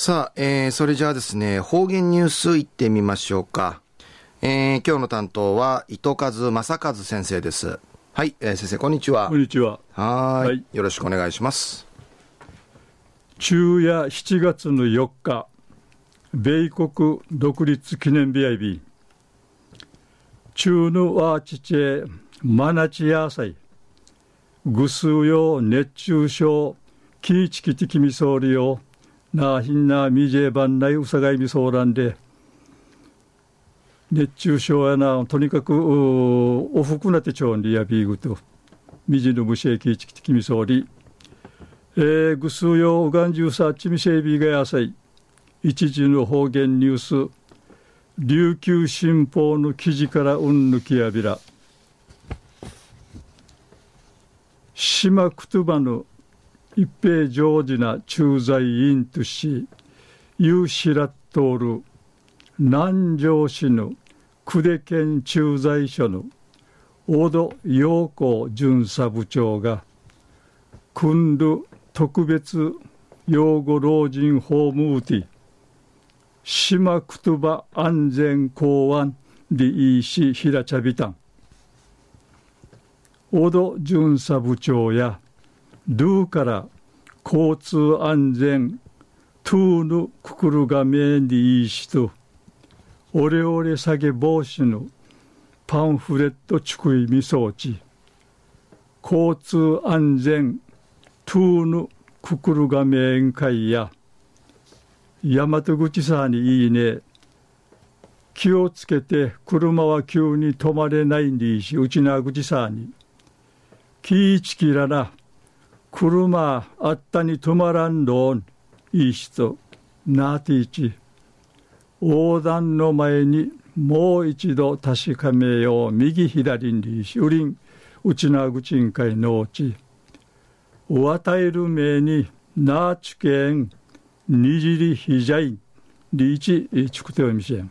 さあ、えー、それじゃあですね、方言ニュースいってみましょうか。えー、今日の担当は、糸数正和先生です。はい、えー、先生、こんにちは。こんにちは。はい。よろしくお願いします。昼夜7月の4日、米国独立記念日やび、中のワーチチェ、マナチヤーサイ、ぐすうよ熱中症、キーチキティキミソーリよ、なあひんなみじえばんないうさがいみそうらんで、熱中症やな、とにかくおふくなてちょんりやびぐと、みじのむしえきいちきてきみそうり、えー、ぐすうようがんじゅうさちみせいびがやさい、一時の方言ニュース、琉球新報の記事からうんぬきやびら、島くとばの一平常時な駐在員とし、有しらっとおる南城市の久手県駐在所の大戸陽子巡査部長が、訓る特別養護老人ホームウティ、島くとば安全公安でいいしひらちゃびたん。大戸巡査部長やルーから交通安全トゥーヌククルガメンディーシトオレオレ下げ防止のパンフレットチクイミ装置交通安全トゥーヌククルガメン会や。大和口さにいいね。気をつけて車は急に止まれないんでいいしうちな口さに。気ぃちきらな。車あったに止まらんどんいい人なていち横断の前にもう一度確かめよう右左にしうりんうちなぐちんかいのうちお与える目になちけんにじりひじゃいりいちちくておみせん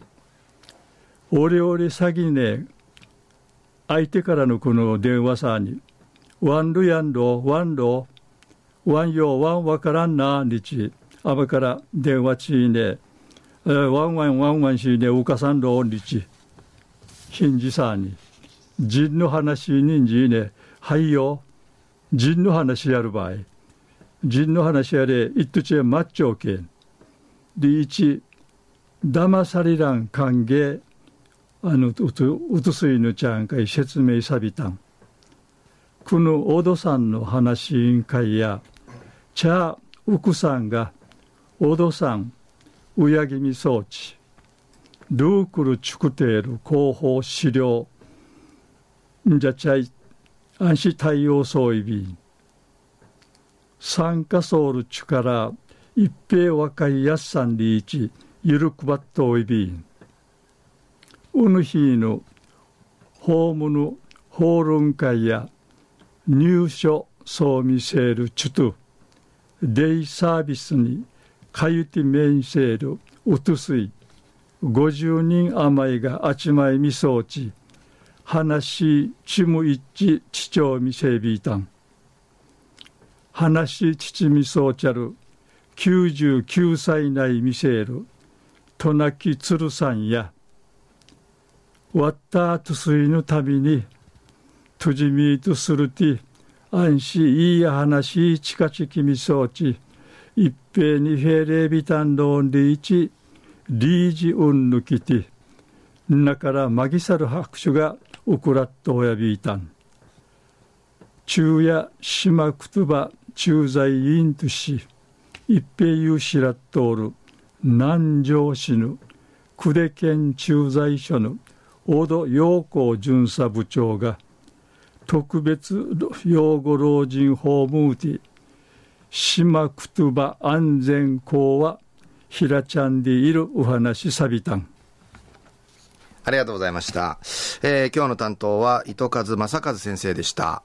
おれおれ詐欺ね相手からのこの電話さにワンルヤンドワンロワンヨワンわからんなにちあばから電話ちいね。ワンワンワンワンしねうかさんろにちひんじさに。人の話にんじね。はいよ。人の話やる場合人の話やれいっとちえまっちょうけん。でいち騙されらん歓迎あのうとうとすいのちゃんかい説明さびたん。この大戸さんの話委員会や茶ウクさんが大戸さんうやぎみ装置ルークルチュクテール広報資料んじゃちゃい安心対応装備便参加ソウルチュから一平若いやっさんリーチゆるくばっとおいびんうぬひいのホームの法論会や入所そう見せるちゅとデイサービスにかゆてメインセールうとすい。50人余りがあちまいみそうち。話ちむいちちちょうみせびいたん。話ちちみそうちゃる。99歳内見せる。となきつるさんや。わったとすいのたびにとじみとするて安心いい話近ちきみそうち一平に平礼ビタンロンリーチリージウンヌキティなからマギサル拍手がウクラットやびいたん。昼夜島くとば駐在員とし一平ゆうしらっとおる南城市の久手県駐在所の大戸陽光巡査部長が特別養護老人ホームウティ島くとば安全校はひらちゃんでいるお話さびたん。ありがとうございました、えー、今日の担当は糸数正和先生でした。